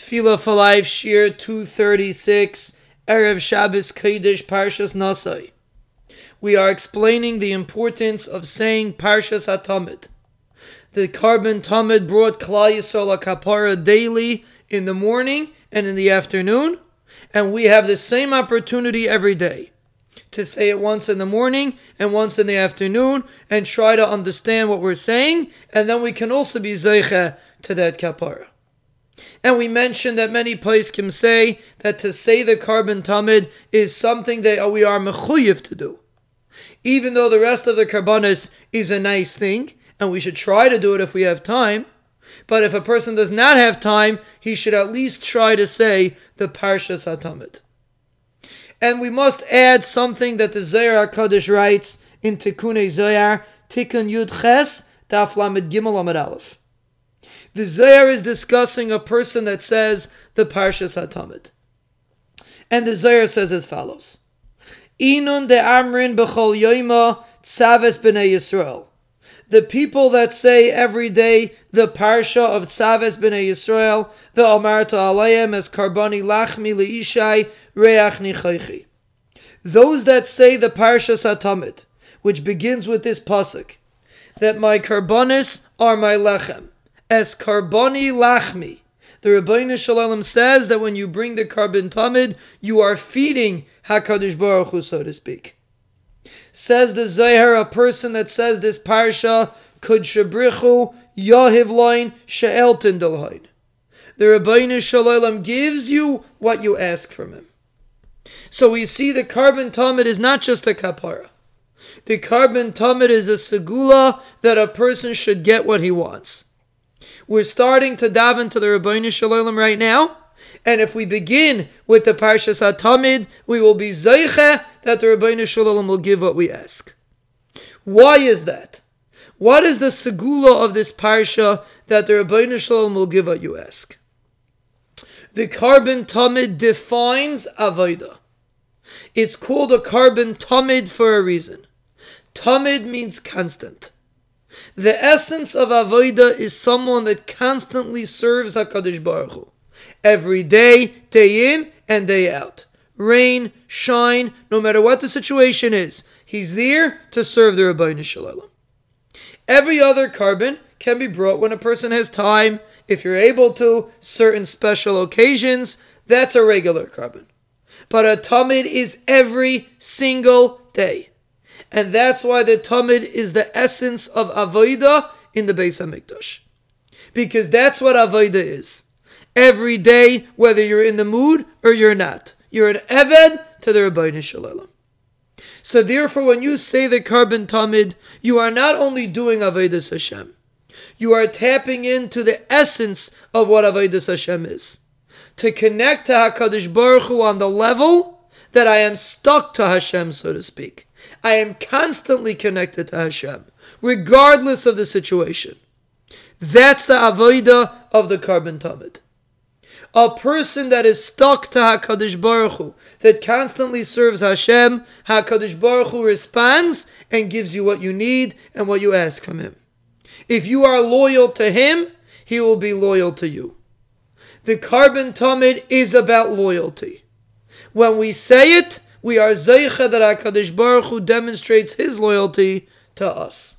Tefillah for Life, Shiur 236, Erev Shabbos Kodesh Parshas Nasai. We are explaining the importance of saying Parshas HaTamid. The Korban Tamid brought Klal Yisrael Kapara daily in the morning and in the afternoon, and we have the same opportunity every day to say it once in the morning and once in the afternoon and try to understand what we're saying, and then we can also be Zeicha to that Kapara. And we mentioned that many can say that to say the Korban Tamid is something that we are mechuyev to do. Even though the rest of the karbanis is a nice thing, and we should try to do it if we have time, but if a person does not have time, he should at least try to say the Parshas HaTamid. And we must add something that the Zohar HaKadosh writes in Tikkun Zohar, Tikkun Yud Ches, Daf Lamed Gimel Amud Aleph. The Zohar is discussing a person that says the Parshas HaTamid. And the Zohar says as follows. Inun de Amrin b'chol yoima tzaves b'nei Yisrael. The people that say every day the parsha of Tzaves b'nei Yisrael, the Amarta Alayim as Karbani Lachmi Leishai Reach Nichaychi. Those that say the parsha Satamid, which begins with this pasuk, that my karbonis are my lechem, as karboni lachmi. The Ribbono Shel Olam says that when you bring the korban tamid, you are feeding Hakadosh Baruch Hu, so to speak. Says the Zohar, a person that says this parsha Kudsha Brichu yahiv loin she'eltin delhain. The Ribbono Shel Olam gives you what you ask from him. So we see the korban tamid is not just a kapara. The korban tamid is a segula that a person should get what he wants. We're starting to dive into the Ribbono Shel Olam right now. And if we begin with the Parshas HaTamid, we will be Zeicha that the Ribbono Shel Olam will give what we ask. Why is that? What is the segula of this Parsha that the Ribbono Shel Olam will give what you ask? The korban Tamid defines Avodah. It's called a korban Tamid for a reason. Tamid means constant. The essence of Avodah is someone that constantly serves HaKadosh Baruch Hu. Every day, day in and day out. Rain, shine, no matter what the situation is, he's there to serve the Ribbono Shel Olam. Every other korban can be brought when a person has time, if you're able to, certain special occasions, that's a regular korban. But a tamid is every single day. And that's why the Tamid is the essence of Avodah in the Beis HaMikdash. Because that's what Avodah is. Every day, whether you're in the mood or you're not, you're an Eved to the Ribbono Shel Olam. So therefore, when you say the korban Tamid, you are not only doing Avodah Hashem, you are tapping into the essence of what Avodah Hashem is. To connect to HaKadosh Baruch Hu on the level that I am stuck to Hashem, so to speak. I am constantly connected to Hashem, regardless of the situation. That's the avodah of the korban tamid. A person that is stuck to Hakadosh Baruch Hu, that constantly serves Hashem, Hakadosh Baruch Hu responds and gives you what you need and what you ask from Him. If you are loyal to Him, He will be loyal to you. The korban tamid is about loyalty. When we say it, we are zeicha that HaKadosh Baruch Hu demonstrates His loyalty to us.